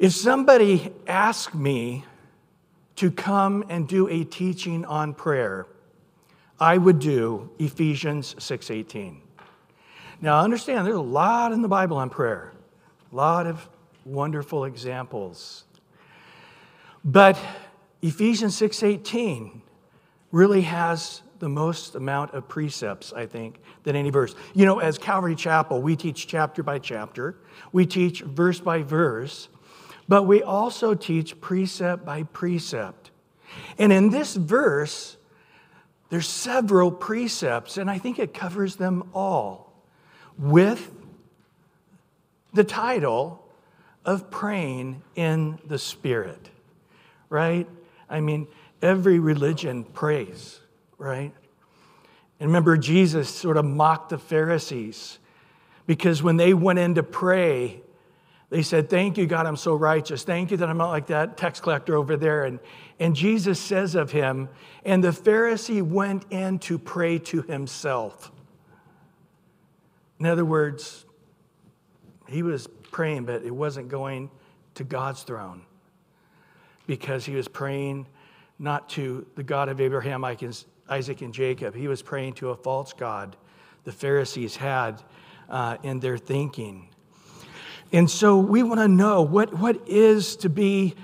If somebody asked me to come and do a teaching on prayer, I would do Ephesians 6:18. Now understand there's a lot in the Bible on prayer. A lot of wonderful examples. But Ephesians 6:18 really has the most amount of precepts, I think, than any verse. You know, as Calvary Chapel, we teach chapter by chapter, we teach verse by verse, but we also teach precept by precept. And in this verse, there's several precepts, and I think it covers them all with the title of praying in the Spirit, right? I mean, every religion prays, right? And remember, Jesus sort of mocked the Pharisees because when they went in to pray, they said, Thank you, God, I'm so righteous. Thank you that I'm not like that tax collector over there. And, and Jesus says of him, And the Pharisee went in to pray to himself. In other words, he was praying, but it wasn't going to God's throne because he was praying not to the God of Abraham, Isaac, and Jacob. He was praying to a false God the Pharisees had uh, in their thinking. And so we want to know what, what is to be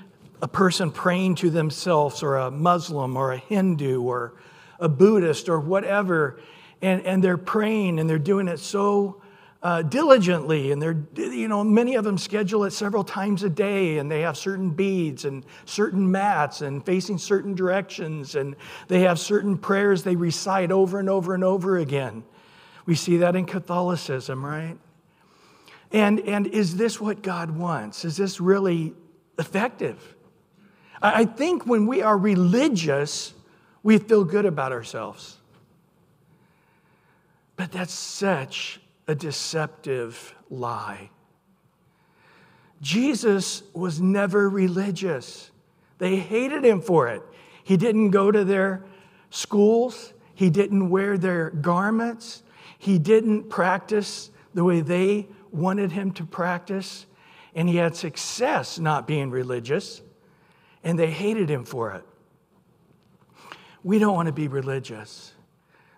a person praying to themselves, or a Muslim, or a Hindu, or a Buddhist, or whatever. And, and they're praying and they're doing it so uh, diligently, and they're, you know, many of them schedule it several times a day, and they have certain beads and certain mats and facing certain directions, and they have certain prayers they recite over and over and over again. We see that in Catholicism, right? And, and is this what God wants? Is this really effective? I think when we are religious, we feel good about ourselves. But that's such a deceptive lie. Jesus was never religious. They hated him for it. He didn't go to their schools, he didn't wear their garments, he didn't practice the way they wanted him to practice, and he had success not being religious, and they hated him for it. We don't want to be religious.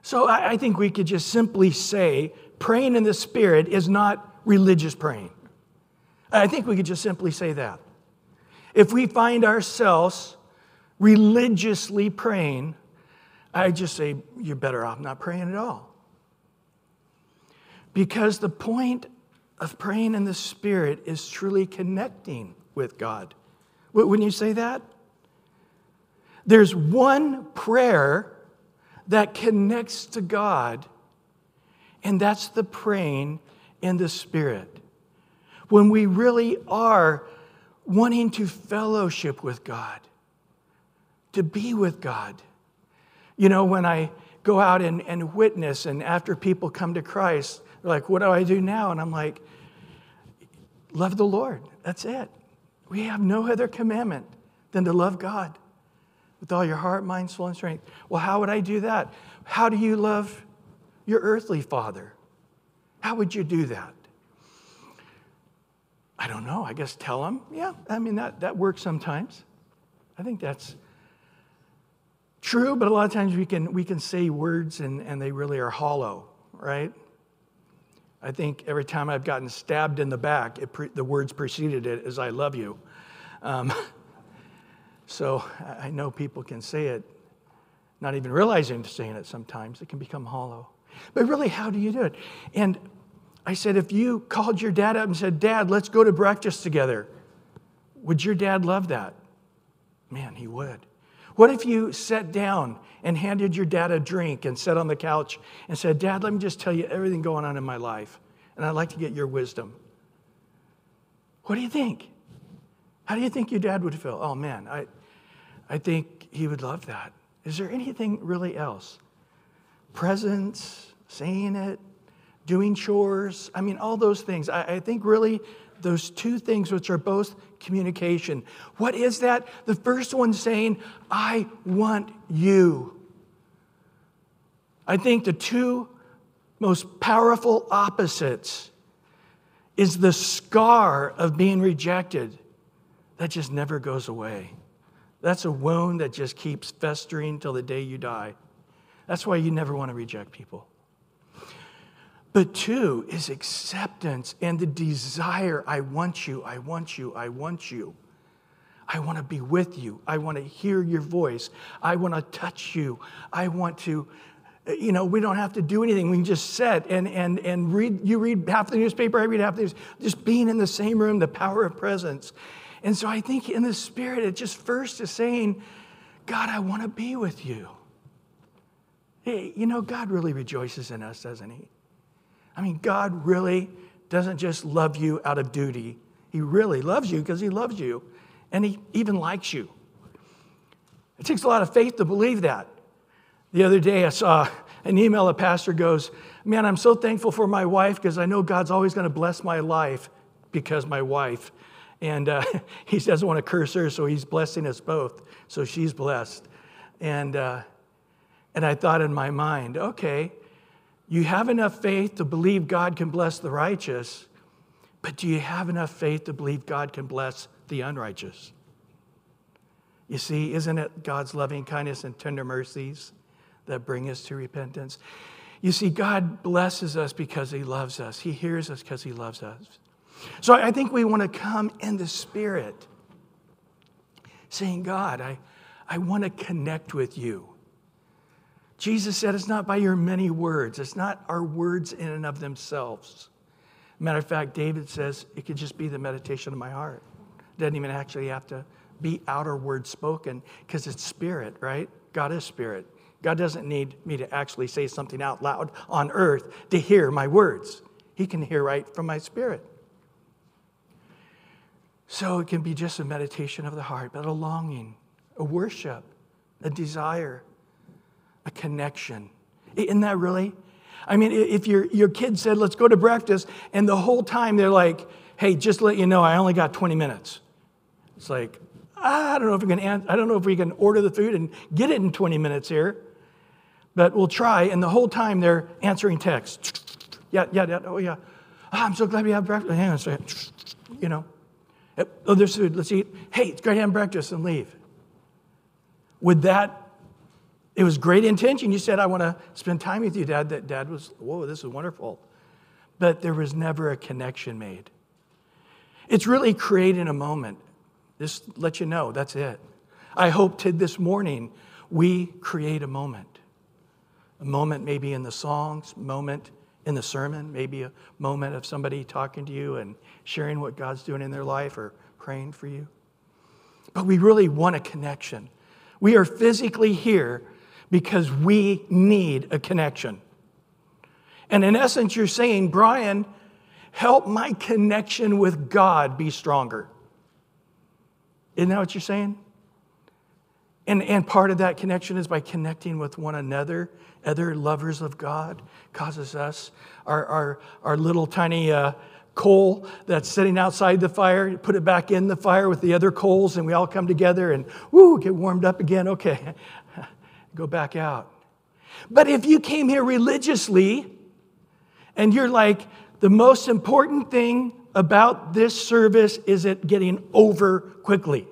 So I, think we could just simply say praying in the Spirit is not religious praying. I think we could just simply say that. If we find ourselves religiously praying, I just say you're better off not praying at all. Because the point of praying in the Spirit is truly connecting with God. Wouldn't you say that? There's one prayer that connects to God and that's the praying in the Spirit. When we really are wanting to fellowship with God, to be with God. You know, when I go out and, and witness, and after people come to Christ, like, What do I do now? And I'm like, Love the Lord. That's it. We have no other commandment than to love God with all your heart, mind, soul, and strength. Well, how would I do that? How do you love your earthly father. How would you do that? I don't know. I guess tell him. Yeah, I mean, that, that works sometimes. I think that's true, but a lot of times we can, we can say words and, and they really are hollow, right? I think every time I've gotten stabbed in the back, pre- the words preceded it as I love you. Um, so I know people can say it, not even realizing they're saying it sometimes. It can become hollow. But really, how do you do it? And I said, if you called your dad up and said, Dad, let's go to breakfast together, would your dad love that? Man, he would. What if you sat down and handed your dad a drink and sat on the couch and said, Dad, let me just tell you everything going on in my life, and I'd like to get your wisdom? What do you think? How do you think your dad would feel? Oh, man, I, I think he would love that. Is there anything really else? Presence, saying it, doing chores. I mean, all those things. I, I think really those two things, which are both communication. What is that? The first one saying, I want you. I think the two most powerful opposites is the scar of being rejected that just never goes away. That's a wound that just keeps festering till the day you die. That's why you never want to reject people. But two is acceptance and the desire I want you, I want you, I want you. I want to be with you. I want to hear your voice. I want to touch you. I want to, you know, we don't have to do anything. We can just sit and, and, and read. You read half the newspaper, I read half the news. Just being in the same room, the power of presence. And so I think in the spirit, it just first is saying, God, I want to be with you. Hey, you know, God really rejoices in us, doesn't He? I mean, God really doesn't just love you out of duty, He really loves you because He loves you and He even likes you. It takes a lot of faith to believe that. The other day, I saw an email a pastor goes, Man, I'm so thankful for my wife because I know God's always going to bless my life because my wife. And uh, he doesn't want to curse her, so he's blessing us both. So she's blessed. And, uh, and I thought in my mind, okay, you have enough faith to believe God can bless the righteous, but do you have enough faith to believe God can bless the unrighteous? You see, isn't it God's loving kindness and tender mercies that bring us to repentance? You see, God blesses us because He loves us, He hears us because He loves us. So I think we want to come in the Spirit, saying, God, I, I want to connect with you. Jesus said it's not by your many words, it's not our words in and of themselves. Matter of fact, David says it could just be the meditation of my heart. Doesn't even actually have to be outer words spoken because it's spirit, right? God is spirit. God doesn't need me to actually say something out loud on earth to hear my words. He can hear right from my spirit. So it can be just a meditation of the heart, but a longing, a worship, a desire, a connection. Isn't that really? I mean, if your, your kid said, let's go to breakfast, and the whole time they're like, hey, just let you know, I only got 20 minutes. It's like, I don't know if we can, I don't know if we can order the food and get it in 20 minutes here, but we'll try. And the whole time they're answering texts. Yeah, yeah, yeah, oh yeah. Oh, I'm so glad we have breakfast. Hang on a second. You know. Oh, there's food. Let's eat. Hey, it's great have breakfast and leave. Would that, it was great intention. You said, I want to spend time with you, Dad. That Dad was, whoa, this is wonderful. But there was never a connection made. It's really creating a moment. Just let you know, that's it. I hope to this morning we create a moment. A moment maybe in the songs, moment in the sermon, maybe a moment of somebody talking to you and sharing what God's doing in their life or praying for you. But we really want a connection. We are physically here because we need a connection. And in essence, you're saying, Brian, help my connection with God be stronger. Isn't that what you're saying? And, and part of that connection is by connecting with one another, other lovers of God, causes us, our, our, our little tiny uh, coal that's sitting outside the fire, put it back in the fire with the other coals, and we all come together and woo, get warmed up again. Okay, go back out. But if you came here religiously and you're like, the most important thing about this service is it getting over quickly.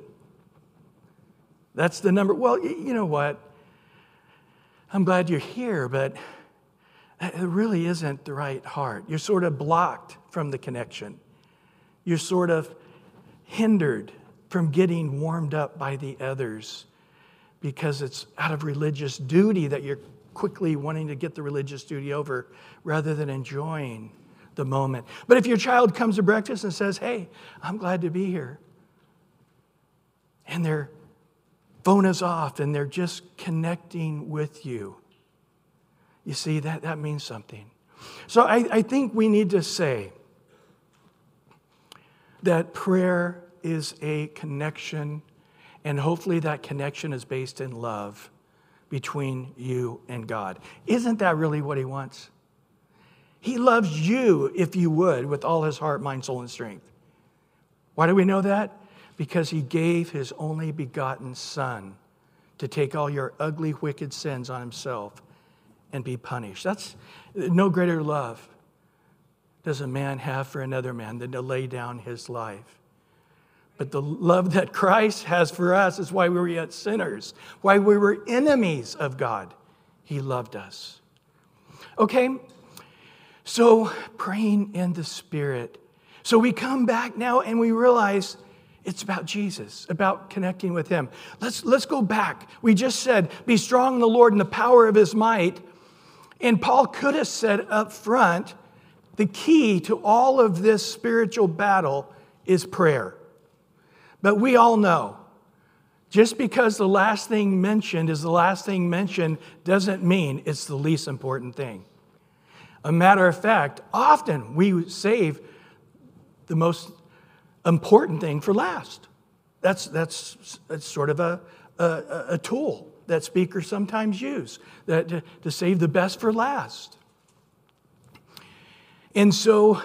That's the number. Well, you know what? I'm glad you're here, but it really isn't the right heart. You're sort of blocked from the connection. You're sort of hindered from getting warmed up by the others because it's out of religious duty that you're quickly wanting to get the religious duty over rather than enjoying the moment. But if your child comes to breakfast and says, Hey, I'm glad to be here, and they're phone is off and they're just connecting with you. You see, that, that means something. So I, I think we need to say that prayer is a connection, and hopefully that connection is based in love between you and God. Isn't that really what He wants? He loves you, if you would, with all His heart, mind, soul, and strength. Why do we know that? because he gave his only begotten Son to take all your ugly, wicked sins on himself and be punished. That's no greater love does a man have for another man than to lay down his life. But the love that Christ has for us is why we were yet sinners, why we were enemies of God. He loved us. Okay, so praying in the Spirit. So we come back now and we realize it's about Jesus, about connecting with Him. Let's, let's go back. We just said, Be strong in the Lord and the power of His might. And Paul could have said up front, the key to all of this spiritual battle is prayer. But we all know just because the last thing mentioned is the last thing mentioned doesn't mean it's the least important thing. A matter of fact, often we save the most important thing for last. That's, that's, that's sort of a, a, a tool that speakers sometimes use that, to, to save the best for last. And so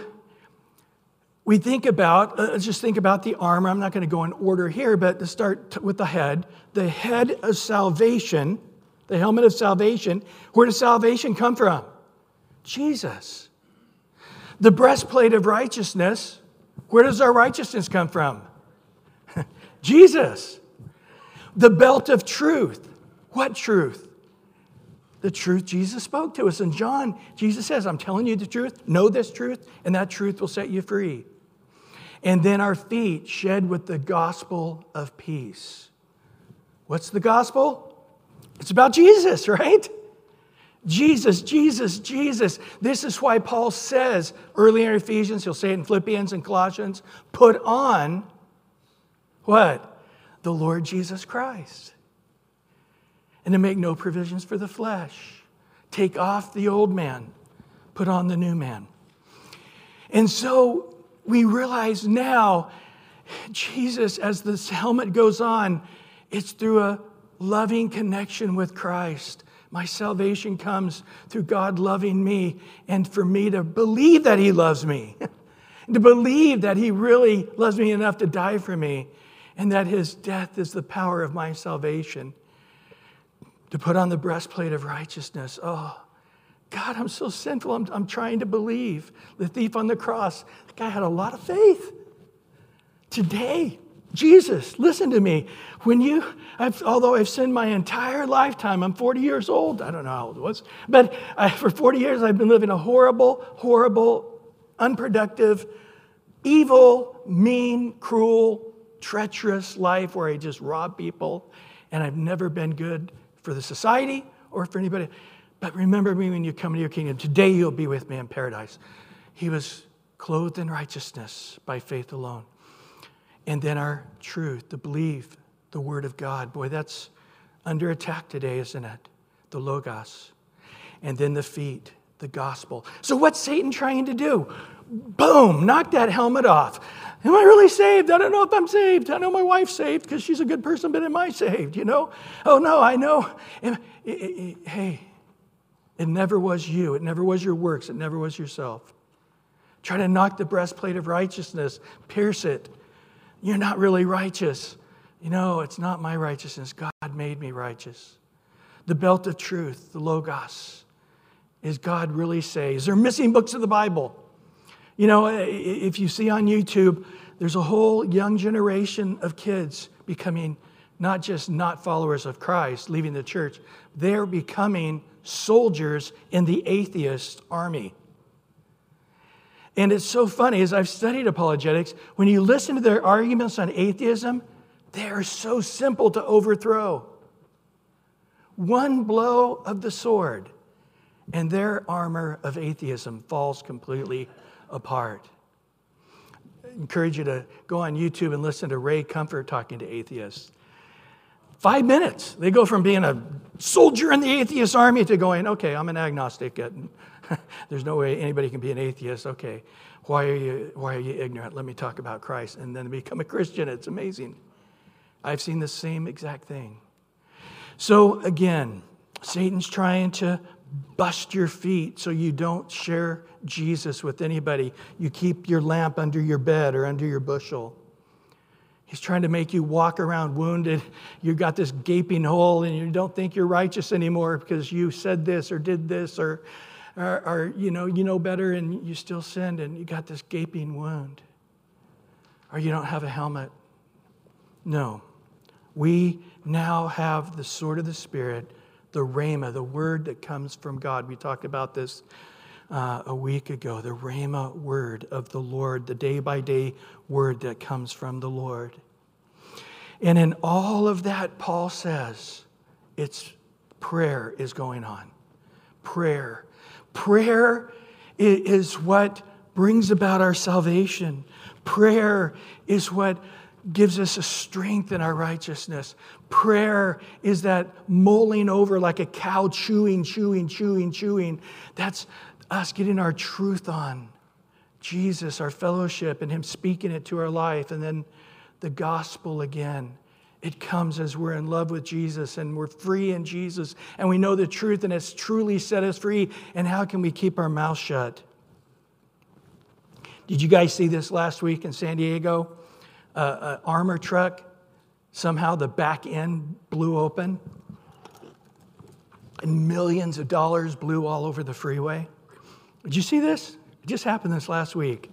we think about, uh, let's just think about the armor. I'm not going to go in order here, but to start with the head. The head of salvation, the helmet of salvation, where does salvation come from? Jesus. The breastplate of righteousness, where does our righteousness come from? Jesus. The belt of truth. What truth? The truth Jesus spoke to us. And John, Jesus says, I'm telling you the truth. Know this truth, and that truth will set you free. And then our feet shed with the gospel of peace. What's the gospel? It's about Jesus, right? Jesus, Jesus, Jesus. This is why Paul says earlier in Ephesians, he'll say it in Philippians and Colossians, put on what? The Lord Jesus Christ. And to make no provisions for the flesh. Take off the old man, put on the new man. And so we realize now, Jesus, as this helmet goes on, it's through a loving connection with Christ my salvation comes through God loving me and for me to believe that He loves me, to believe that He really loves me enough to die for me, and that His death is the power of my salvation. To put on the breastplate of righteousness. Oh, God, I'm so sinful. I'm, I'm trying to believe. The thief on the cross, the guy had a lot of faith. Today, Jesus, listen to me. When you, I've, although I've sinned my entire lifetime, I'm 40 years old. I don't know how old it was, but I, for 40 years I've been living a horrible, horrible, unproductive, evil, mean, cruel, treacherous life where I just rob people, and I've never been good for the society or for anybody. But remember me when you come into your kingdom. Today you'll be with me in paradise. He was clothed in righteousness by faith alone. And then our truth, the belief, the Word of God. Boy, that's under attack today, isn't it? The Logos. And then the feet, the gospel. So, what's Satan trying to do? Boom, knock that helmet off. Am I really saved? I don't know if I'm saved. I know my wife's saved because she's a good person, but am I saved? You know? Oh, no, I know. Hey, it never was you. It never was your works. It never was yourself. Try to knock the breastplate of righteousness, pierce it, you're not really righteous. You know, it's not my righteousness. God made me righteous. The belt of truth, the Logos. Is God really say? Is there missing books of the Bible? You know, if you see on YouTube, there's a whole young generation of kids becoming not just not followers of Christ, leaving the church, they're becoming soldiers in the atheist army. And it's so funny, as I've studied apologetics, when you listen to their arguments on atheism, they are so simple to overthrow. One blow of the sword, and their armor of atheism falls completely apart. I encourage you to go on YouTube and listen to Ray Comfort talking to atheists. Five minutes. They go from being a soldier in the atheist army to going, okay, I'm an agnostic. There's no way anybody can be an atheist. Okay, why are you why are you ignorant? Let me talk about Christ, and then become a Christian. It's amazing. I've seen the same exact thing. So again, Satan's trying to bust your feet so you don't share Jesus with anybody. You keep your lamp under your bed or under your bushel. He's trying to make you walk around wounded. You've got this gaping hole and you don't think you're righteous anymore because you said this or did this or or, or, you know, you know better and you still sinned and you got this gaping wound. Or you don't have a helmet No. We now have the sword of the Spirit, the Rhema, the word that comes from God. We talked about this uh, a week ago, the Rhema word of the Lord, the day by day word that comes from the Lord. And in all of that, Paul says, it's prayer is going on. Prayer. Prayer is what brings about our salvation. Prayer is what gives us a strength in our righteousness. Prayer is that mulling over like a cow chewing, chewing, chewing, chewing. That's us getting our truth on Jesus, our fellowship, and Him speaking it to our life. And then the gospel again. It comes as we're in love with Jesus and we're free in Jesus and we know the truth and it's truly set us free. And how can we keep our mouth shut? Did you guys see this last week in San Diego? Uh, an armor truck, somehow the back end blew open and millions of dollars blew all over the freeway. Did you see this? It just happened this last week.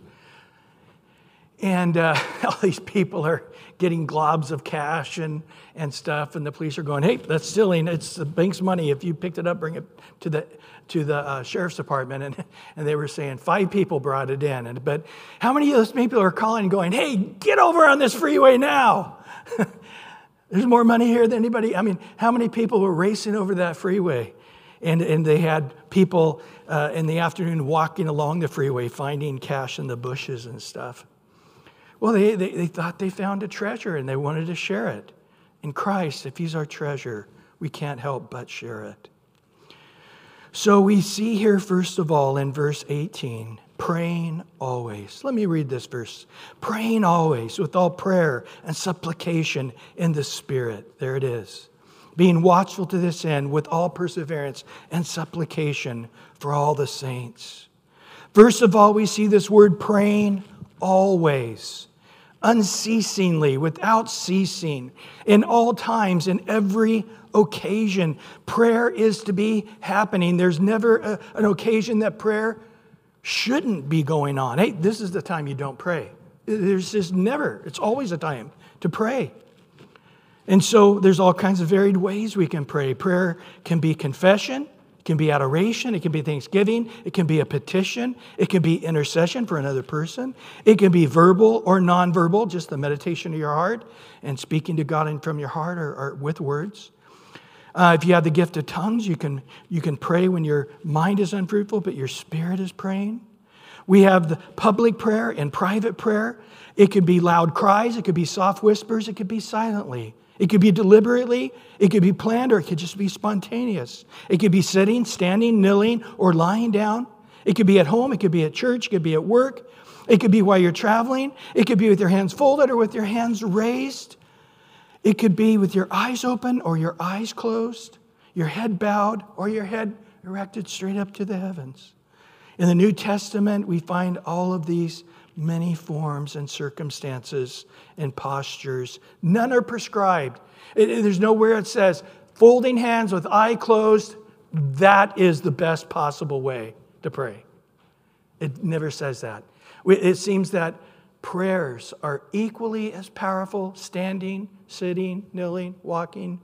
And uh, all these people are getting globs of cash and, and stuff, and the police are going, hey, that's stealing. It's the bank's money. If you picked it up, bring it to the, to the uh, sheriff's department. And, and they were saying five people brought it in. And, but how many of those people are calling and going, hey, get over on this freeway now? There's more money here than anybody. I mean, how many people were racing over that freeway? And, and they had people uh, in the afternoon walking along the freeway finding cash in the bushes and stuff. Well, they, they, they thought they found a treasure and they wanted to share it. In Christ, if He's our treasure, we can't help but share it. So we see here, first of all, in verse 18, praying always. Let me read this verse. Praying always with all prayer and supplication in the Spirit. There it is. Being watchful to this end with all perseverance and supplication for all the saints. First of all, we see this word praying always unceasingly, without ceasing, in all times, in every occasion. Prayer is to be happening. There's never a, an occasion that prayer shouldn't be going on. Hey, this is the time you don't pray. There's just never, it's always a time to pray. And so there's all kinds of varied ways we can pray. Prayer can be confession, it can be adoration, it can be thanksgiving, it can be a petition, it can be intercession for another person, it can be verbal or nonverbal, just the meditation of your heart and speaking to God from your heart or, or with words. Uh, if you have the gift of tongues, you can, you can pray when your mind is unfruitful, but your spirit is praying. We have the public prayer and private prayer. It could be loud cries, it could be soft whispers, it could be silently. It could be deliberately, it could be planned, or it could just be spontaneous. It could be sitting, standing, kneeling, or lying down. It could be at home, it could be at church, it could be at work, it could be while you're traveling, it could be with your hands folded or with your hands raised. It could be with your eyes open or your eyes closed, your head bowed or your head erected straight up to the heavens. In the New Testament, we find all of these many forms and circumstances and postures. None are prescribed. It, there's nowhere it says, folding hands with eye closed, that is the best possible way to pray. It never says that. It seems that prayers are equally as powerful standing, sitting, kneeling, walking,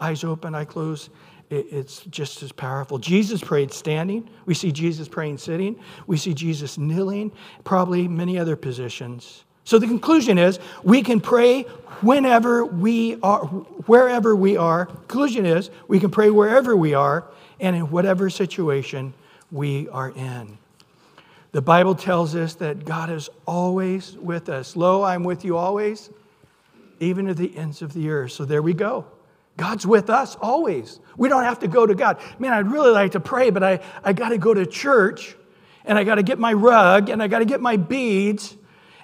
eyes open, eye closed, it's just as powerful. Jesus prayed standing. We see Jesus praying sitting. We see Jesus kneeling, probably many other positions. So the conclusion is we can pray whenever we are, wherever we are. Conclusion is we can pray wherever we are and in whatever situation we are in. The Bible tells us that God is always with us. Lo, I'm with you always, even to the ends of the earth. So there we go. God's with us always. We don't have to go to God. Man, I'd really like to pray, but I, I got to go to church and I got to get my rug and I got to get my beads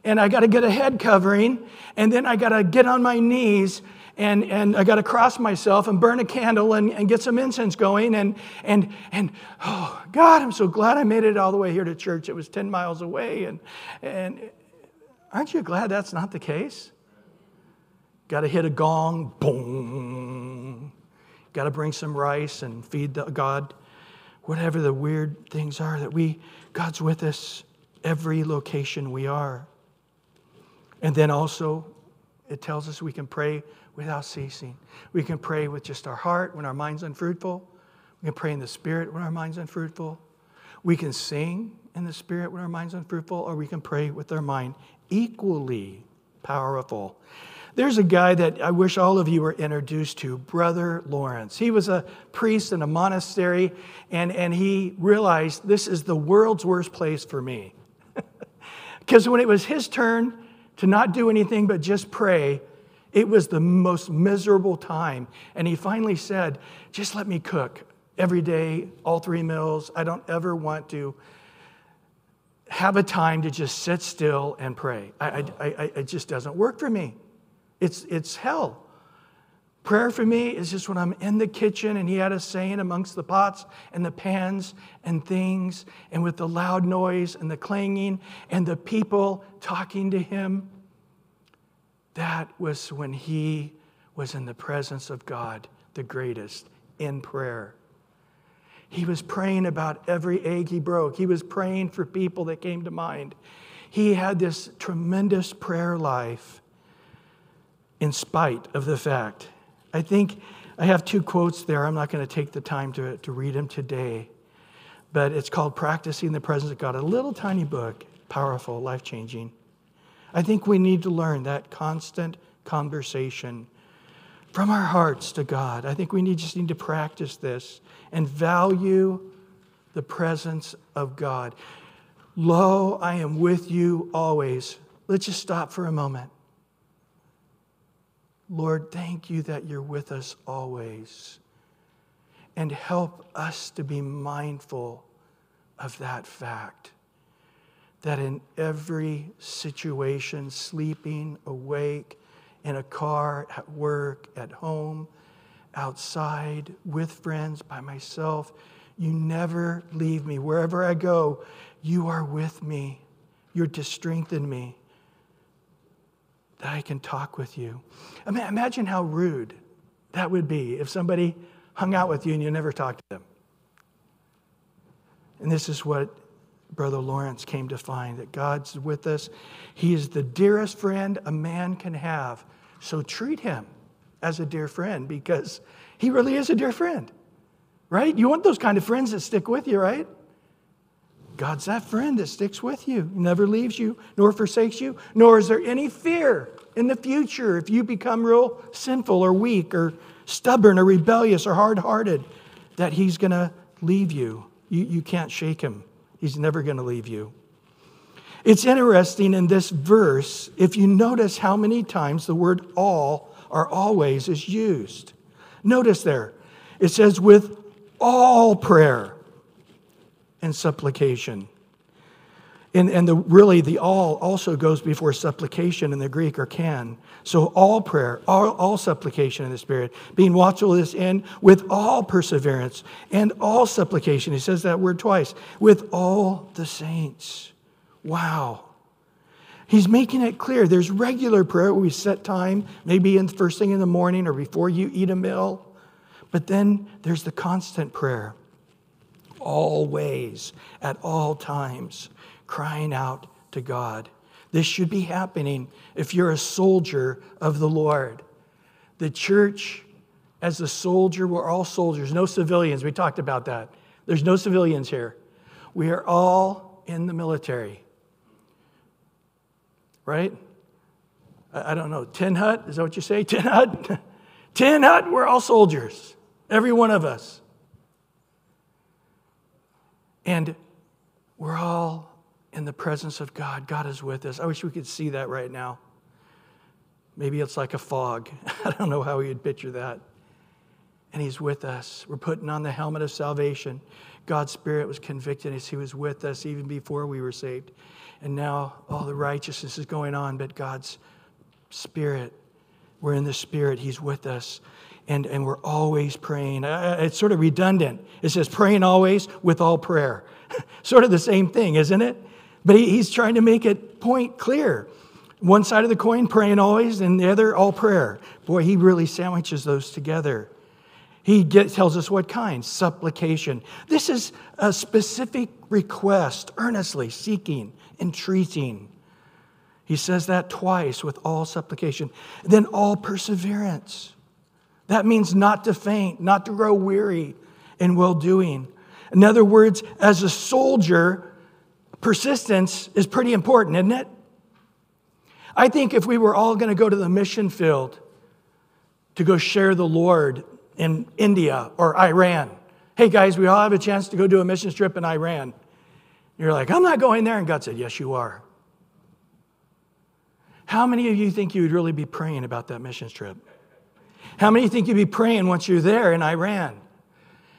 and I got to get a head covering and then I got to get on my knees and, and I got to cross myself and burn a candle and, and get some incense going. And, and, and oh, God, I'm so glad I made it all the way here to church. It was 10 miles away. And, and aren't you glad that's not the case? Got to hit a gong, boom. Got to bring some rice and feed the, God. Whatever the weird things are that we, God's with us every location we are. And then also, It tells us we can pray without ceasing. We can pray with just our heart when our mind's unfruitful. We can pray in the spirit when our mind's unfruitful. We can sing in the spirit when our mind's unfruitful, or we can pray with our mind equally powerful. There's a guy that I wish all of you were introduced to, Brother Lawrence. He was a priest in a monastery, and, and he realized this is the world's worst place for me. Because when it was his turn to not do anything but just pray, it was the most miserable time. And he finally said, Just let me cook every day, all three meals. I don't ever want to have a time to just sit still and pray. I, I, I, it just doesn't work for me. It's, it's hell. Prayer for me is just when I'm in the kitchen and he had a saying amongst the pots and the pans and things, and with the loud noise and the clanging and the people talking to him. That was when he was in the presence of God, the greatest, in prayer. He was praying about every egg he broke. He was praying for people that came to mind. He had this tremendous prayer life in spite of the fact. I think I have two quotes there. I'm not going to take the time to, to read them today, but it's called Practicing the Presence of God, a little tiny book, powerful, life changing. I think we need to learn that constant conversation from our hearts to God. I think we need, just need to practice this and value the presence of God. Lo, I am with you always. Let's just stop for a moment. Lord, thank you that you're with us always. And help us to be mindful of that fact that in every situation, sleeping, awake, in a car, at work, at home, outside, with friends, by myself. You never leave me. Wherever I go, you are with me. You're to strengthen me. That I can talk with you. Imagine how rude that would be if somebody hung out with you and you never talked to them. And this is what Brother Lawrence came to find that God's with us. He is the dearest friend a man can have. So treat him as a dear friend because he really is a dear friend, right? You want those kind of friends that stick with you, right? God's that friend that sticks with you, never leaves you, nor forsakes you, nor is there any fear in the future if you become real sinful or weak or stubborn or rebellious or hard hearted that he's going to leave you. you. You can't shake him, he's never going to leave you. It's interesting in this verse, if you notice how many times the word all or always is used. Notice there, it says, with all prayer and supplication. And, and the, really, the all also goes before supplication in the Greek or can. So, all prayer, all, all supplication in the Spirit, being watchful this end with all perseverance and all supplication. He says that word twice with all the saints. Wow. He's making it clear there's regular prayer. Where we set time, maybe in first thing in the morning or before you eat a meal. But then there's the constant prayer, always, at all times, crying out to God. This should be happening if you're a soldier of the Lord. The church, as a soldier, we're all soldiers, no civilians. We talked about that. There's no civilians here. We are all in the military right? I don't know, Tin Hut, is that what you say? Tin Hut? Tin Hut, we're all soldiers, every one of us. And we're all in the presence of God. God is with us. I wish we could see that right now. Maybe it's like a fog. I don't know how would picture that. And He's with us. We're putting on the helmet of salvation. God's Spirit was convicting us. He was with us even before we were saved. And now all the righteousness is going on, but God's Spirit, we're in the Spirit, He's with us. And, and we're always praying. Uh, it's sort of redundant. It says praying always with all prayer. sort of the same thing, isn't it? But he, he's trying to make it point clear. One side of the coin, praying always, and the other, all prayer. Boy, he really sandwiches those together. He tells us what kind supplication. This is a specific request, earnestly seeking, entreating. He says that twice with all supplication. Then all perseverance. That means not to faint, not to grow weary in well doing. In other words, as a soldier, persistence is pretty important, isn't it? I think if we were all going to go to the mission field to go share the Lord in India or Iran, hey guys, we all have a chance to go do a mission trip in Iran. You're like, I'm not going there. And God said, Yes, you are. How many of you think you would really be praying about that mission trip? How many think you'd be praying once you're there in Iran?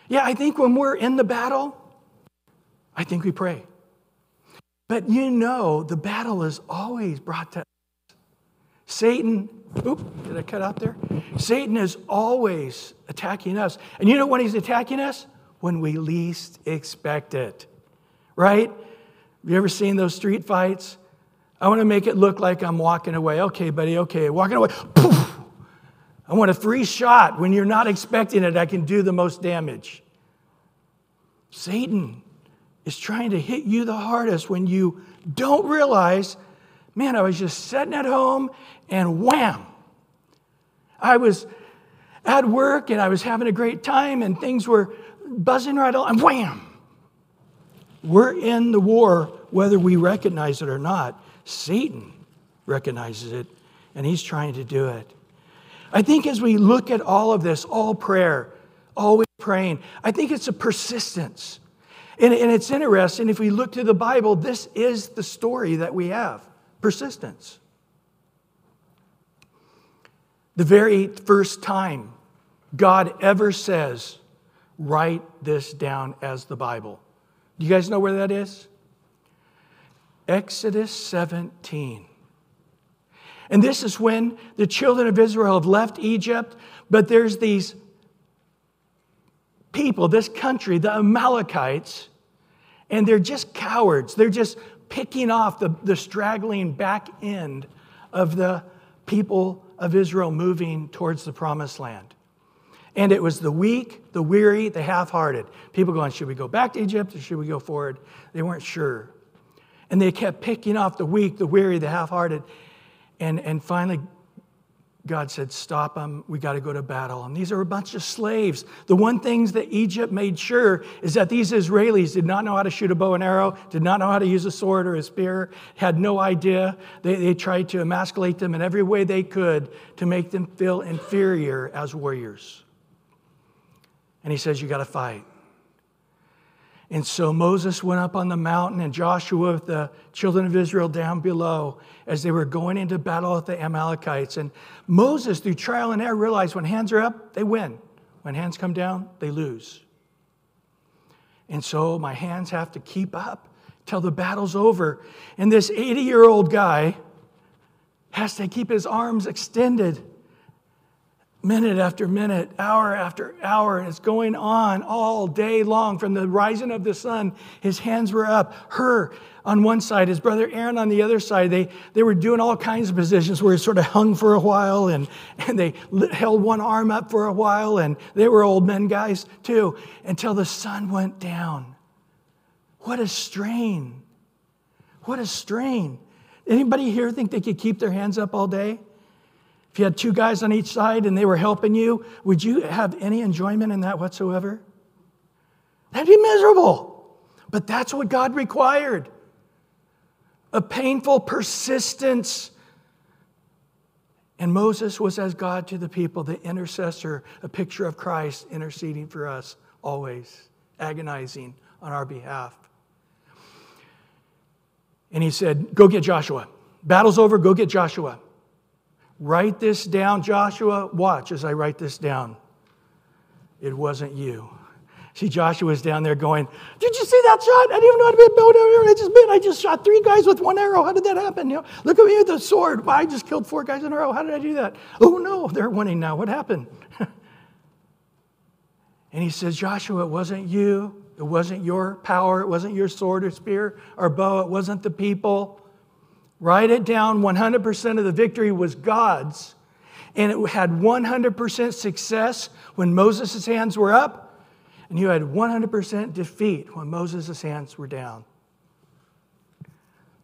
Yeah, I think when we're in the battle, I think we pray. But you know, the battle is always brought to us. Satan, oop, did I cut out there? Satan is always attacking us. And you know when he's attacking us? When we least expect it, right? Have you ever seen those street fights? I want to make it look like I'm walking away. Okay, buddy, okay, walking away. Poof! I want a free shot. When you're not expecting it, I can do the most damage. Satan is trying to hit you the hardest when you don't realize, man, I was just sitting at home and wham. I was at work and I was having a great time and things were buzzing right along, and wham. We're in the war whether we recognize it or not. Satan recognizes it and he's trying to do it. I think as we look at all of this, all prayer, always praying, I think it's a persistence. And, and it's interesting, if we look to the Bible, this is the story that we have persistence. The very first time God ever says, write this down as the Bible. Do you guys know where that is? Exodus 17. And this is when the children of Israel have left Egypt, but there's these people, this country, the Amalekites, and they're just cowards. They're just picking off the, the straggling back end of the people of Israel moving towards the promised land. And it was the weak, the weary, the half hearted. People going, should we go back to Egypt or should we go forward? They weren't sure. And they kept picking off the weak, the weary, the half hearted. And, and finally, God said, Stop them. We got to go to battle. And these are a bunch of slaves. The one thing that Egypt made sure is that these Israelis did not know how to shoot a bow and arrow, did not know how to use a sword or a spear, had no idea. They, they tried to emasculate them in every way they could to make them feel inferior as warriors. And he says, You got to fight. And so Moses went up on the mountain, and Joshua with the children of Israel down below as they were going into battle with the Amalekites. And Moses, through trial and error, realized when hands are up, they win. When hands come down, they lose. And so my hands have to keep up till the battle's over. And this 80 year old guy has to keep his arms extended minute after minute, hour after hour, and it's going on all day long from the rising of the sun. His hands were up, Hur on one side, his brother Aaron on the other side. They, they were doing all kinds of positions where he sort of hung for a while and, and they held one arm up for a while, and they were old men guys too, until the sun went down. What a strain! What a strain. Anybody here think they could keep their hands up all day? If you had two guys on each side and they were helping you, would you have any enjoyment in that whatsoever? That'd be miserable. But that's what God required a painful persistence. And Moses was as God to the people, the intercessor, a picture of Christ interceding for us always, agonizing on our behalf. And he said, Go get Joshua. Battle's over, go get Joshua. Write this down, Joshua. Watch as I write this down. It wasn't you. See, Joshua's down there going, Did you see that shot? I didn't even know how to be a bow down here. I just been. I just shot three guys with one arrow. How did that happen? You know, look at me with the sword. I just killed four guys in a row. How did I do that? Oh no, they're winning now. What happened? and he says, Joshua, it wasn't you. It wasn't your power. It wasn't your sword or spear or bow. It wasn't the people. Write it down 100% of the victory was God's. And it had 100% success when Moses' hands were up, and you had 100% defeat when Moses' hands were down.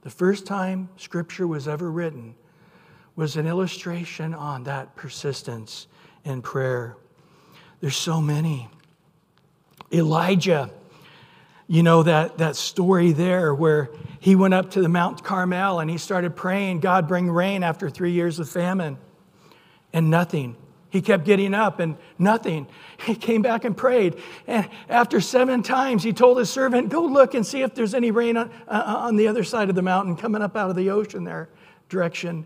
The first time scripture was ever written was an illustration on that persistence in prayer. There's so many. Elijah, you know that, that story there where he went up to the Mount Carmel and he started praying, God, bring rain after three years of famine. And nothing. He kept getting up and nothing. He came back and prayed. And after seven times, he told his servant, Go look and see if there's any rain on, uh, on the other side of the mountain coming up out of the ocean there direction.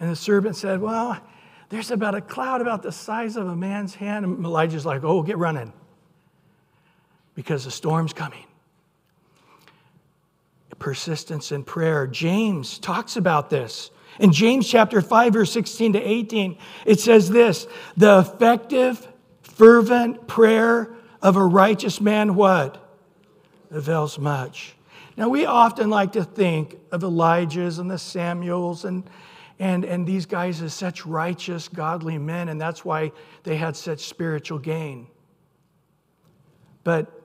And the servant said, Well, there's about a cloud about the size of a man's hand. And Elijah's like, Oh, get running because the storm's coming. Persistence in prayer. James talks about this. In James chapter 5, verse 16 to 18, it says this the effective, fervent prayer of a righteous man, what? Avails much. Now, we often like to think of Elijahs and the Samuels and, and, and these guys as such righteous, godly men, and that's why they had such spiritual gain. But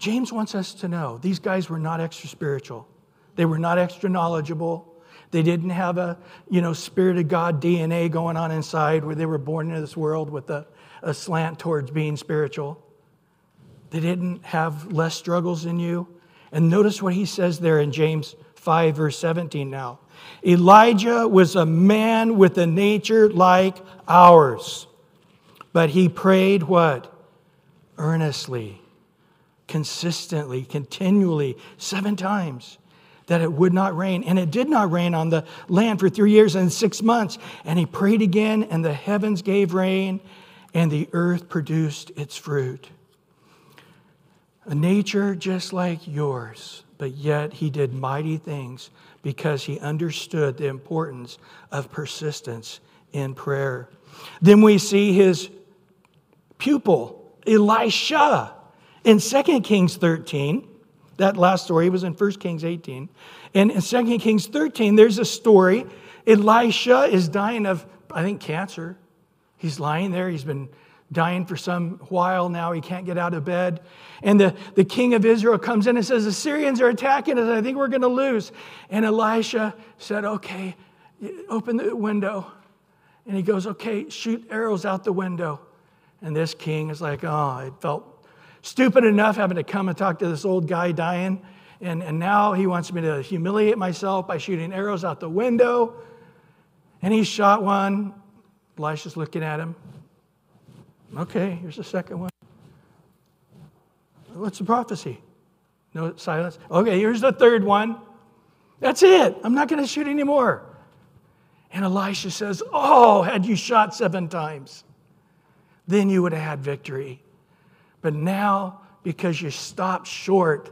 James wants us to know these guys were not extra spiritual. They were not extra knowledgeable. They didn't have a, you know, Spirit of God DNA going on inside where they were born into this world with a, a slant towards being spiritual. They didn't have less struggles than you. And notice what he says there in James 5, verse 17 now. Elijah was a man with a nature like ours, but he prayed what? Earnestly consistently, continually, seven times that it would not rain. And it did not rain on the land for three years and six months. And he prayed again, and the heavens gave rain, and the earth produced its fruit. A nature just like yours, but yet he did mighty things because he understood the importance of persistence in prayer. Then we see his pupil, Elisha. In 2 Kings 13, that last story was in 1 Kings 18. And in 2 Kings 13, there's a story. Elisha is dying of, I think, cancer. He's lying there. He's been dying for some while now. He can't get out of bed. And the, the king of Israel comes in and says, The Syrians are attacking us. I think we're going to lose. And Elisha said, Okay, open the window. And he goes, Okay, shoot arrows out the window. And this king is like, Oh, it felt stupid enough having to come and talk to this old guy dying. And, and now he wants me to humiliate myself by shooting arrows out the window. And he shot one. Elisha's looking at him. Okay, here's the second one. What's the prophecy? No silence. Okay, here's the third one. That's it. I'm not going to shoot anymore. And Elisha says, Oh, had you shot seven times, then you would have had victory. But now, because you stopped short,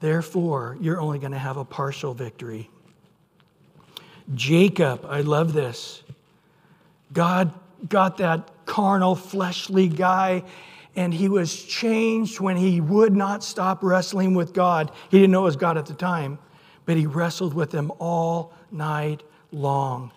therefore, you're only going to have a partial victory. Jacob, I love this. God got that carnal, fleshly guy, and he was changed when he would not stop wrestling with God. He didn't know it was God at the time, but he wrestled with him all night long.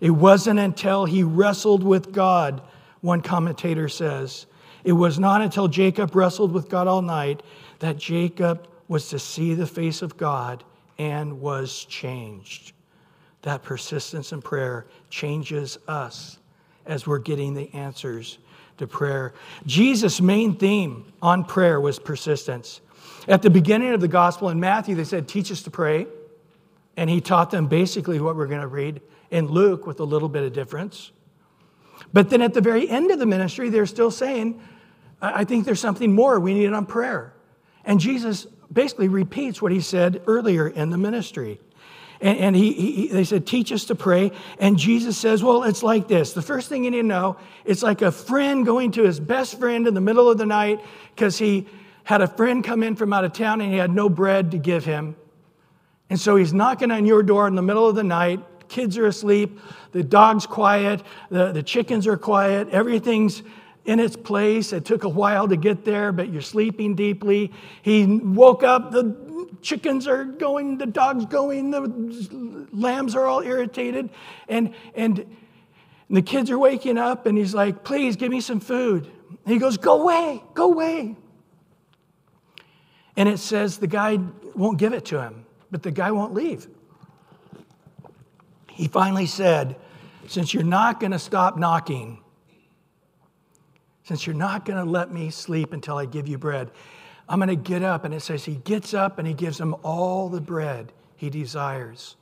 It wasn't until he wrestled with God, one commentator says, it was not until Jacob wrestled with God all night that Jacob was to see the face of God and was changed. That persistence in prayer changes us as we're getting the answers to prayer. Jesus' main theme on prayer was persistence. At the beginning of the gospel in Matthew, they said, Teach us to pray. And he taught them basically what we're going to read in Luke with a little bit of difference. But then at the very end of the ministry, they're still saying, I think there's something more we need on prayer. And Jesus basically repeats what he said earlier in the ministry. And, and he, he, they said, Teach us to pray. And Jesus says, Well, it's like this. The first thing you need to know, it's like a friend going to his best friend in the middle of the night because he had a friend come in from out of town and he had no bread to give him. And so he's knocking on your door in the middle of the night. Kids are asleep. The dog's quiet. The, the chickens are quiet. Everything's in its place. It took a while to get there, but you're sleeping deeply. He woke up, the chickens are going, the dog's going, the lambs are all irritated. And, and the kids are waking up, and he's like, Please give me some food. And he goes, Go away, go away. And it says the guy won't give it to him, but the guy won't leave. He finally said, Since you're not going to stop knocking, since you're not going to let me sleep until I give you bread, I'm going to get up. And it says he gets up and he gives him all the bread he desires.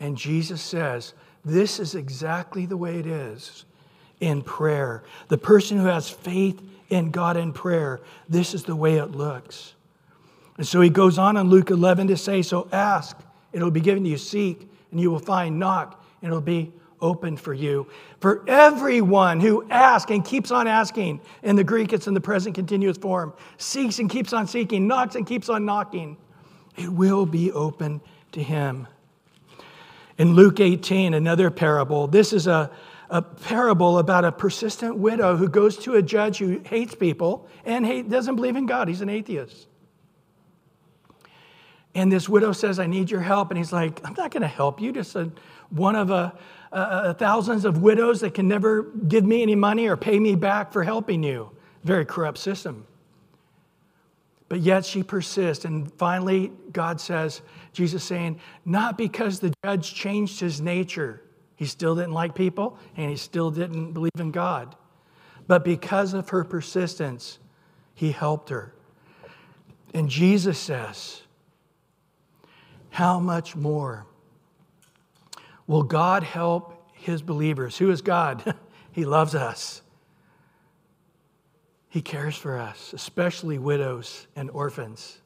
And Jesus says, This is exactly the way it is in prayer. The person who has faith in God in prayer, this is the way it looks. And so he goes on in Luke 11 to say, So ask, it'll be given to you, seek, and you will find, knock, and it'll be opened for you. For everyone who asks and keeps on asking, in the Greek it's in the present continuous form, seeks and keeps on seeking, knocks and keeps on knocking, it will be open to him. In Luke 18, another parable, this is a, a parable about a persistent widow who goes to a judge who hates people and hate, doesn't believe in God. He's an atheist. And this widow says, I need your help. And he's like, I'm not going to help you. Just a, one of a, a, thousands of widows that can never give me any money or pay me back for helping you. Very corrupt system. But yet she persists. And finally, God says, Jesus saying, not because the judge changed his nature, he still didn't like people and he still didn't believe in God, but because of her persistence, he helped her. And Jesus says, how much more will God help his believers? Who is God? he loves us. He cares for us, especially widows and orphans.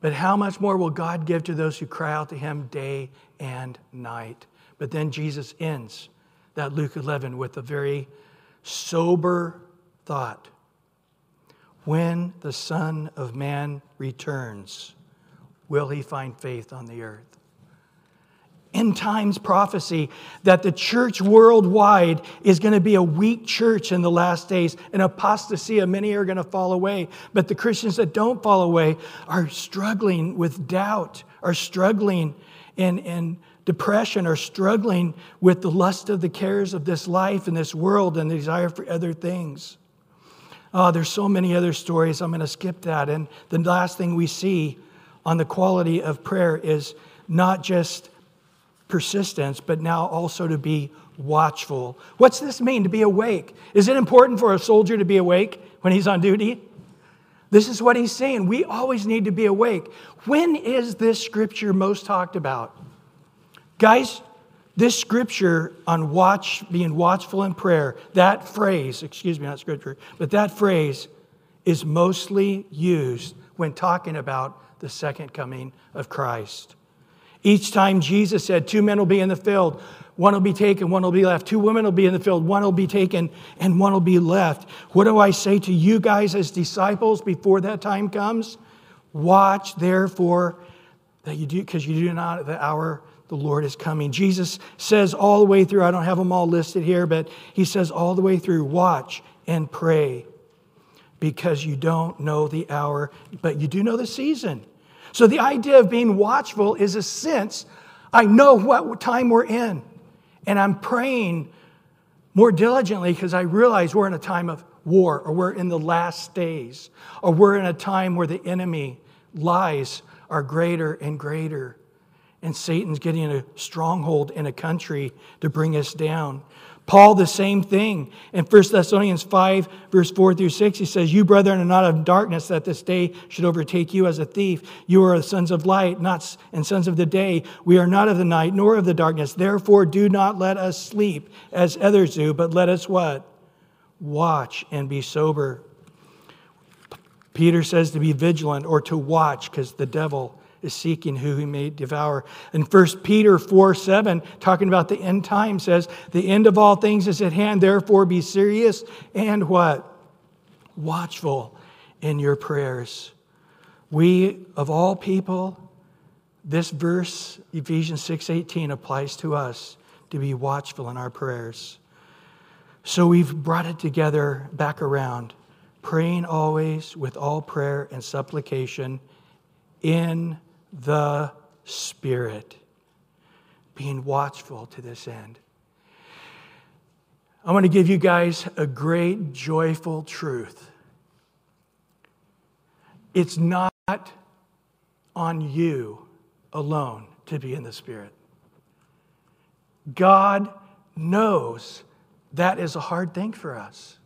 But how much more will God give to those who cry out to him day and night? But then Jesus ends that Luke 11 with a very sober thought. When the Son of Man returns, will he find faith on the earth? End times prophecy that the church worldwide is going to be a weak church in the last days, an apostasy. Many are going to fall away. But the Christians that don't fall away are struggling with doubt, are struggling in, in depression, are struggling with the lust of the cares of this life and this world and the desire for other things. Oh, there's so many other stories. I'm going to skip that. And the last thing we see on the quality of prayer is not just persistence, but now also to be watchful. What's this mean, to be awake? Is it important for a soldier to be awake when he's on duty? This is what he's saying. We always need to be awake. When is this scripture most talked about? Guys, this scripture on watch, being watchful in prayer, that phrase, excuse me, not scripture, but that phrase is mostly used when talking about the second coming of Christ. Each time Jesus said, Two men will be in the field, one will be taken, one will be left. Two women will be in the field, one will be taken, and one will be left. What do I say to you guys as disciples before that time comes? Watch, therefore, that you do, because you do not at the hour the Lord is coming. Jesus says all the way through, I don't have them all listed here, but he says all the way through, watch and pray because you don't know the hour, but you do know the season. So the idea of being watchful is a sense I know what time we're in, and I'm praying more diligently because I realize we're in a time of war, or we're in the last days, or we're in a time where the enemy lies are greater and greater. And Satan's getting a stronghold in a country to bring us down. Paul, the same thing. In 1 Thessalonians 5, verse 4 through 6, he says, You, brethren, are not of darkness, that this day should overtake you as a thief. You are the sons of light, not and sons of the day. We are not of the night, nor of the darkness. Therefore, do not let us sleep as others do, but let us what? Watch and be sober. Peter says to be vigilant or to watch, because the devil is seeking who he may devour. And 1 Peter 4 7, talking about the end time, says, The end of all things is at hand, therefore be serious and what? Watchful in your prayers. We, of all people, this verse, Ephesians 6 18, applies to us to be watchful in our prayers. So we've brought it together back around, praying always with all prayer and supplication in the Spirit, being watchful to this end. I want to give you guys a great, joyful truth. It's not on you alone to be in the Spirit. God knows that is a hard thing for us.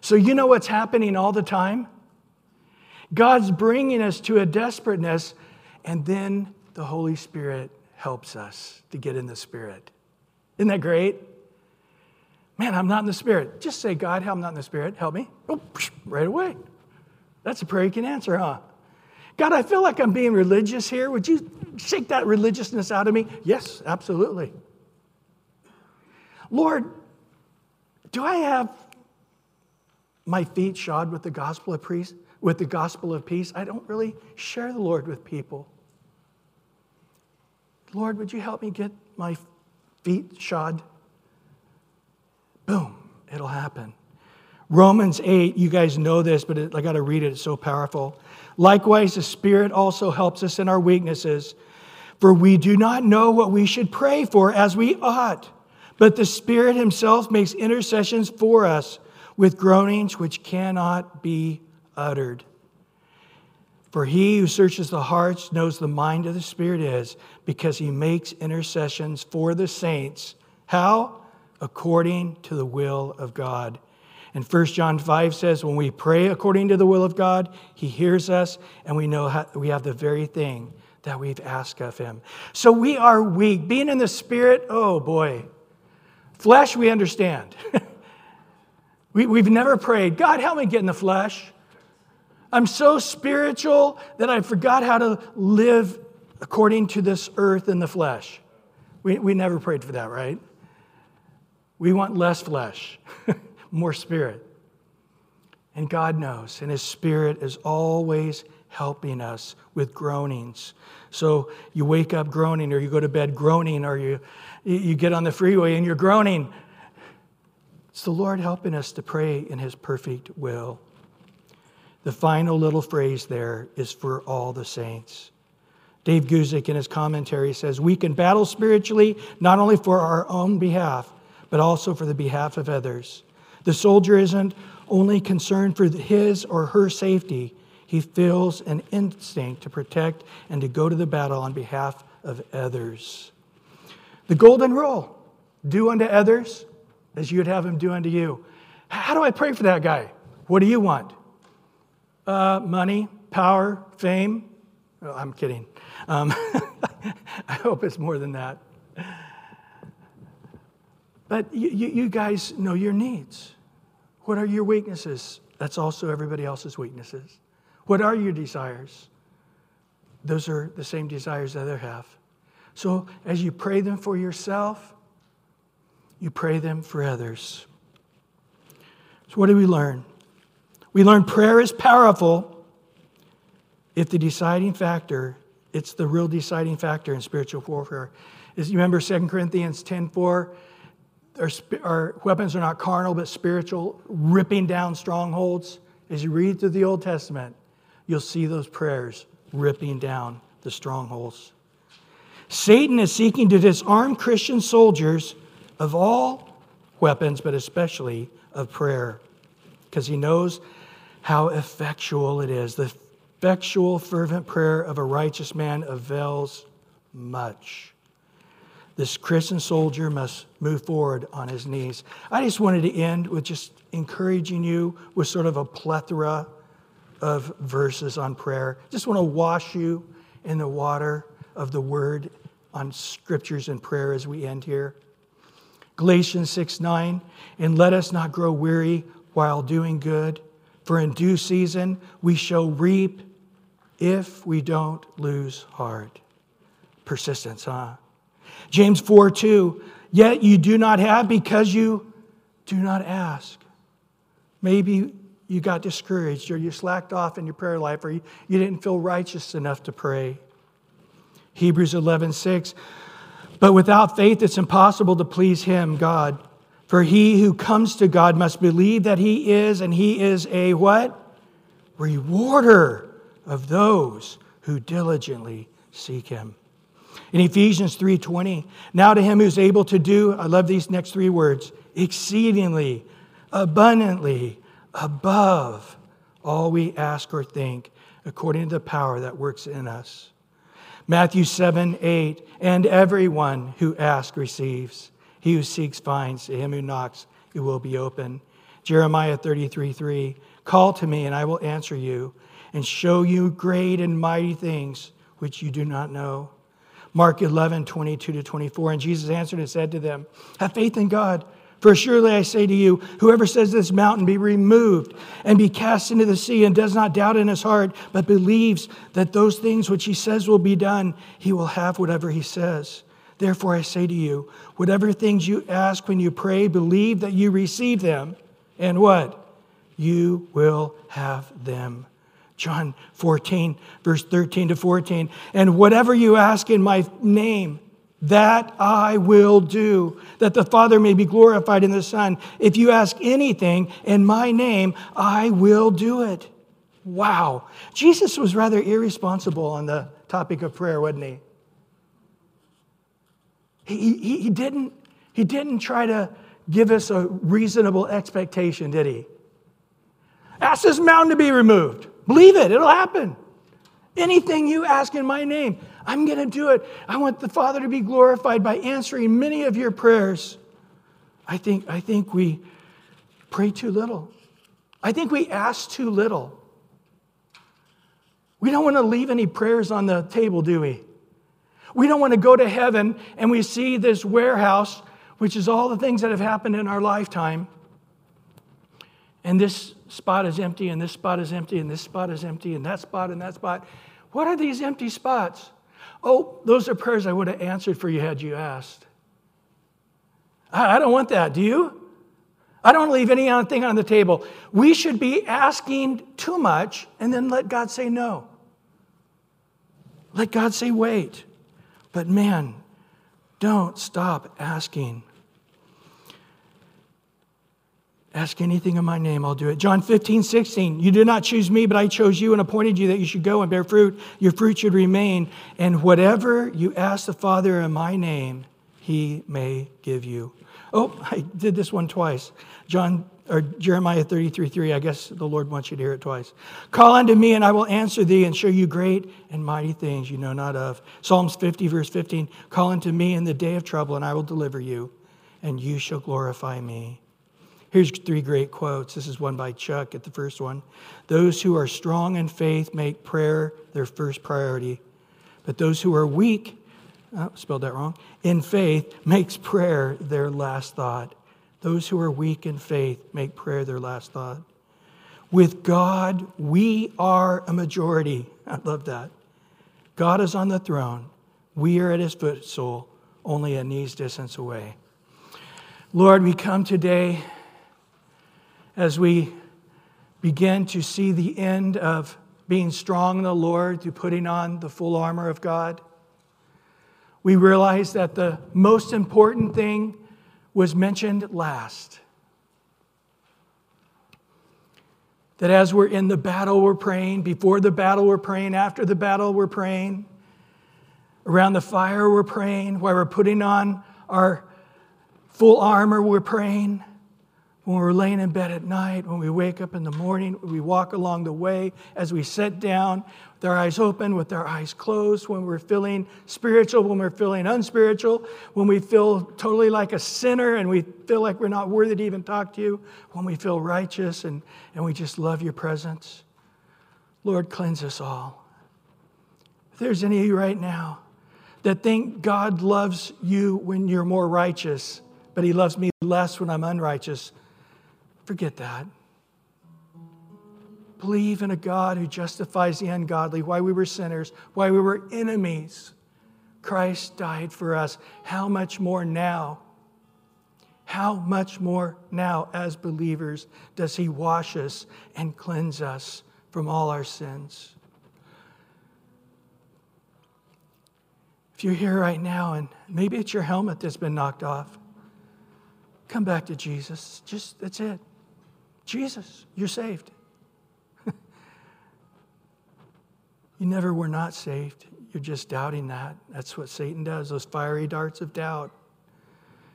So, you know what's happening all the time? God's bringing us to a desperateness, and then the Holy Spirit helps us to get in the Spirit. Isn't that great? Man, I'm not in the Spirit. Just say, God, I'm not in the Spirit. Help me. Oh, right away. That's a prayer you can answer, huh? God, I feel like I'm being religious here. Would you shake that religiousness out of me? Yes, absolutely. Lord, do I have my feet shod with the gospel of peace? With the gospel of peace, I don't really share the Lord with people. Lord, would you help me get my feet shod? Boom, it'll happen. Romans 8, you guys know this, but it, I got to read it, it's so powerful. Likewise, the Spirit also helps us in our weaknesses, for we do not know what we should pray for as we ought, but the Spirit Himself makes intercessions for us with groanings which cannot be uttered. For he who searches the hearts knows the mind of the Spirit is, because he makes intercessions for the saints. How? According to the will of God. And 1 John 5 says, when we pray according to the will of God, he hears us, and we know how, we have the very thing that we've asked of him. So we are weak. Being in the Spirit, oh boy. Flesh, we understand. we, we've never prayed, God, help me get in the flesh. I'm so spiritual that I forgot how to live according to this earth and the flesh. We, we never prayed for that, right? We want less flesh, more spirit. And God knows, and His Spirit is always helping us with groanings. So you wake up groaning, or you go to bed groaning, or you, you get on the freeway and you're groaning. It's the Lord helping us to pray in His perfect will. The final little phrase there is for all the saints. Dave Guzik, in his commentary, says, We can battle spiritually not only for our own behalf, but also for the behalf of others. The soldier isn't only concerned for his or her safety, he feels an instinct to protect and to go to the battle on behalf of others. The golden rule do unto others as you'd have them do unto you. How do I pray for that guy? What do you want? Uh, money, power, fame. Oh, I'm kidding. Um, I hope it's more than that. But you, you guys know your needs. What are your weaknesses? That's also everybody else's weaknesses. What are your desires? Those are the same desires that they have. So as you pray them for yourself, you pray them for others. So, what do we learn? We learn prayer is powerful if the deciding factor, it's the real deciding factor in spiritual warfare. Is you remember 2 Corinthians 10:4? Our, our weapons are not carnal, but spiritual, ripping down strongholds. As you read through the Old Testament, you'll see those prayers ripping down the strongholds. Satan is seeking to disarm Christian soldiers of all weapons, but especially of prayer, because he knows how effectual it is. The effectual, fervent prayer of a righteous man avails much. This Christian soldier must move forward on his knees. I just wanted to end with just encouraging you with sort of a plethora of verses on prayer. Just want to wash you in the water of the word on scriptures and prayer as we end here. Galatians 6 9, and let us not grow weary while doing good for in due season we shall reap if we don't lose heart. Persistence, huh? James 4 2, yet you do not have because you do not ask. Maybe you got discouraged or you slacked off in your prayer life or you, you didn't feel righteous enough to pray. Hebrews 11 6, but without faith it's impossible to please him, God. For he who comes to God must believe that he is, and he is a what? Rewarder of those who diligently seek him. In Ephesians 3:20, now to him who's able to do, I love these next three words, exceedingly, abundantly, above all we ask or think according to the power that works in us. Matthew 7 8, and everyone who asks receives. He who seeks finds. To him who knocks, it will be open. Jeremiah 33 3, call to me and I will answer you and show you great and mighty things which you do not know. Mark 11 22 to 24, and Jesus answered and said to them, Have faith in God. For surely I say to you, whoever says this mountain be removed and be cast into the sea and does not doubt in his heart, but believes that those things which he says will be done, he will have whatever he says. Therefore I say to you, whatever things you ask when you pray, believe that you receive them, and what? You will have them. John 14, verse 13 to 14. And whatever you ask in my name, that I will do, that the Father may be glorified in the Son. If you ask anything in my name, I will do it. Wow. Jesus was rather irresponsible on the topic of prayer, wasn't he? He, he, he, didn't, he didn't try to give us a reasonable expectation, did he? Ask this mountain to be removed. Believe it, it'll happen. Anything you ask in my name, I'm going to do it. I want the Father to be glorified by answering many of your prayers. I think, I think we pray too little. I think we ask too little. We don't want to leave any prayers on the table, do we? We don't want to go to heaven and we see this warehouse, which is all the things that have happened in our lifetime. And this spot is empty, and this spot is empty, and this spot is empty, and that spot and that spot. What are these empty spots? Oh, those are prayers I would have answered for you had you asked. I don't want that. Do you? I don't leave anything on the table. We should be asking too much and then let God say no. Let God say wait. But man, don't stop asking. Ask anything in my name, I'll do it. John 15, 16. You did not choose me, but I chose you and appointed you that you should go and bear fruit. Your fruit should remain. And whatever you ask the Father in my name, he may give you. Oh, I did this one twice. John or Jeremiah 33, 3. I guess the Lord wants you to hear it twice. Call unto me, and I will answer thee and show you great and mighty things you know not of. Psalms 50, verse 15. Call unto me in the day of trouble, and I will deliver you, and you shall glorify me. Here's three great quotes. This is one by Chuck at the first one. Those who are strong in faith make prayer their first priority, but those who are weak, oh, spelled that wrong, in faith makes prayer their last thought. Those who are weak in faith make prayer their last thought. With God, we are a majority. I love that. God is on the throne. We are at his footstool, only a knee's distance away. Lord, we come today as we begin to see the end of being strong in the Lord through putting on the full armor of God, we realize that the most important thing was mentioned last. That as we're in the battle, we're praying, before the battle, we're praying, after the battle, we're praying, around the fire, we're praying, while we're putting on our full armor, we're praying when we're laying in bed at night, when we wake up in the morning, we walk along the way, as we sit down with our eyes open, with our eyes closed, when we're feeling spiritual, when we're feeling unspiritual, when we feel totally like a sinner and we feel like we're not worthy to even talk to you, when we feel righteous and, and we just love your presence. Lord, cleanse us all. If there's any of you right now that think God loves you when you're more righteous, but he loves me less when I'm unrighteous, Forget that. Believe in a God who justifies the ungodly. Why we were sinners, why we were enemies. Christ died for us. How much more now? How much more now, as believers, does He wash us and cleanse us from all our sins? If you're here right now and maybe it's your helmet that's been knocked off, come back to Jesus. Just that's it. Jesus, you're saved. you never were not saved. You're just doubting that. That's what Satan does, those fiery darts of doubt.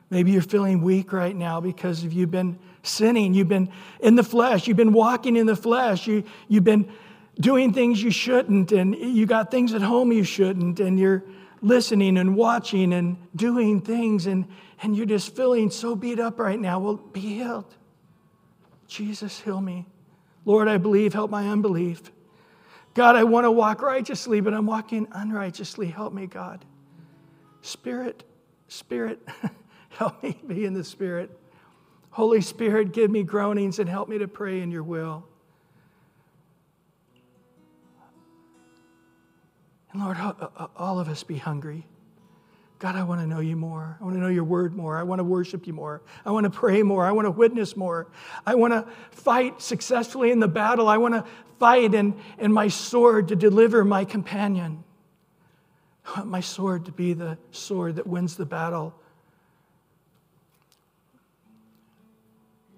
Maybe you're feeling weak right now because you've been sinning. You've been in the flesh. You've been walking in the flesh. You, you've been doing things you shouldn't, and you got things at home you shouldn't, and you're listening and watching and doing things, and, and you're just feeling so beat up right now. Well, be healed. Jesus, heal me. Lord, I believe, help my unbelief. God, I want to walk righteously, but I'm walking unrighteously. Help me, God. Spirit, Spirit, help me be in the Spirit. Holy Spirit, give me groanings and help me to pray in your will. And Lord, uh, uh, all of us be hungry. God, I want to know you more. I want to know your word more. I want to worship you more. I want to pray more. I want to witness more. I want to fight successfully in the battle. I want to fight in, in my sword to deliver my companion. I want my sword to be the sword that wins the battle.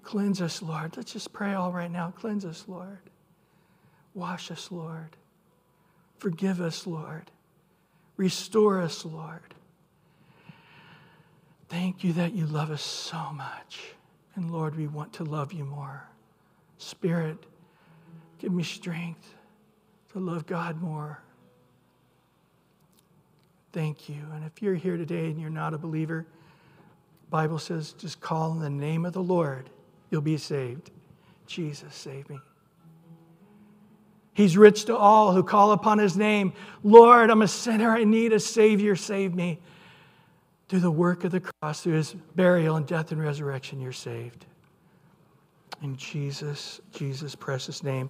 Cleanse us, Lord. Let's just pray all right now. Cleanse us, Lord. Wash us, Lord. Forgive us, Lord. Restore us, Lord. Thank you that you love us so much. And Lord, we want to love you more. Spirit, give me strength to love God more. Thank you. And if you're here today and you're not a believer, Bible says just call in the name of the Lord, you'll be saved. Jesus, save me. He's rich to all who call upon his name. Lord, I'm a sinner. I need a Savior. Save me. Through the work of the cross, through his burial and death and resurrection, you're saved. In Jesus, Jesus' precious name.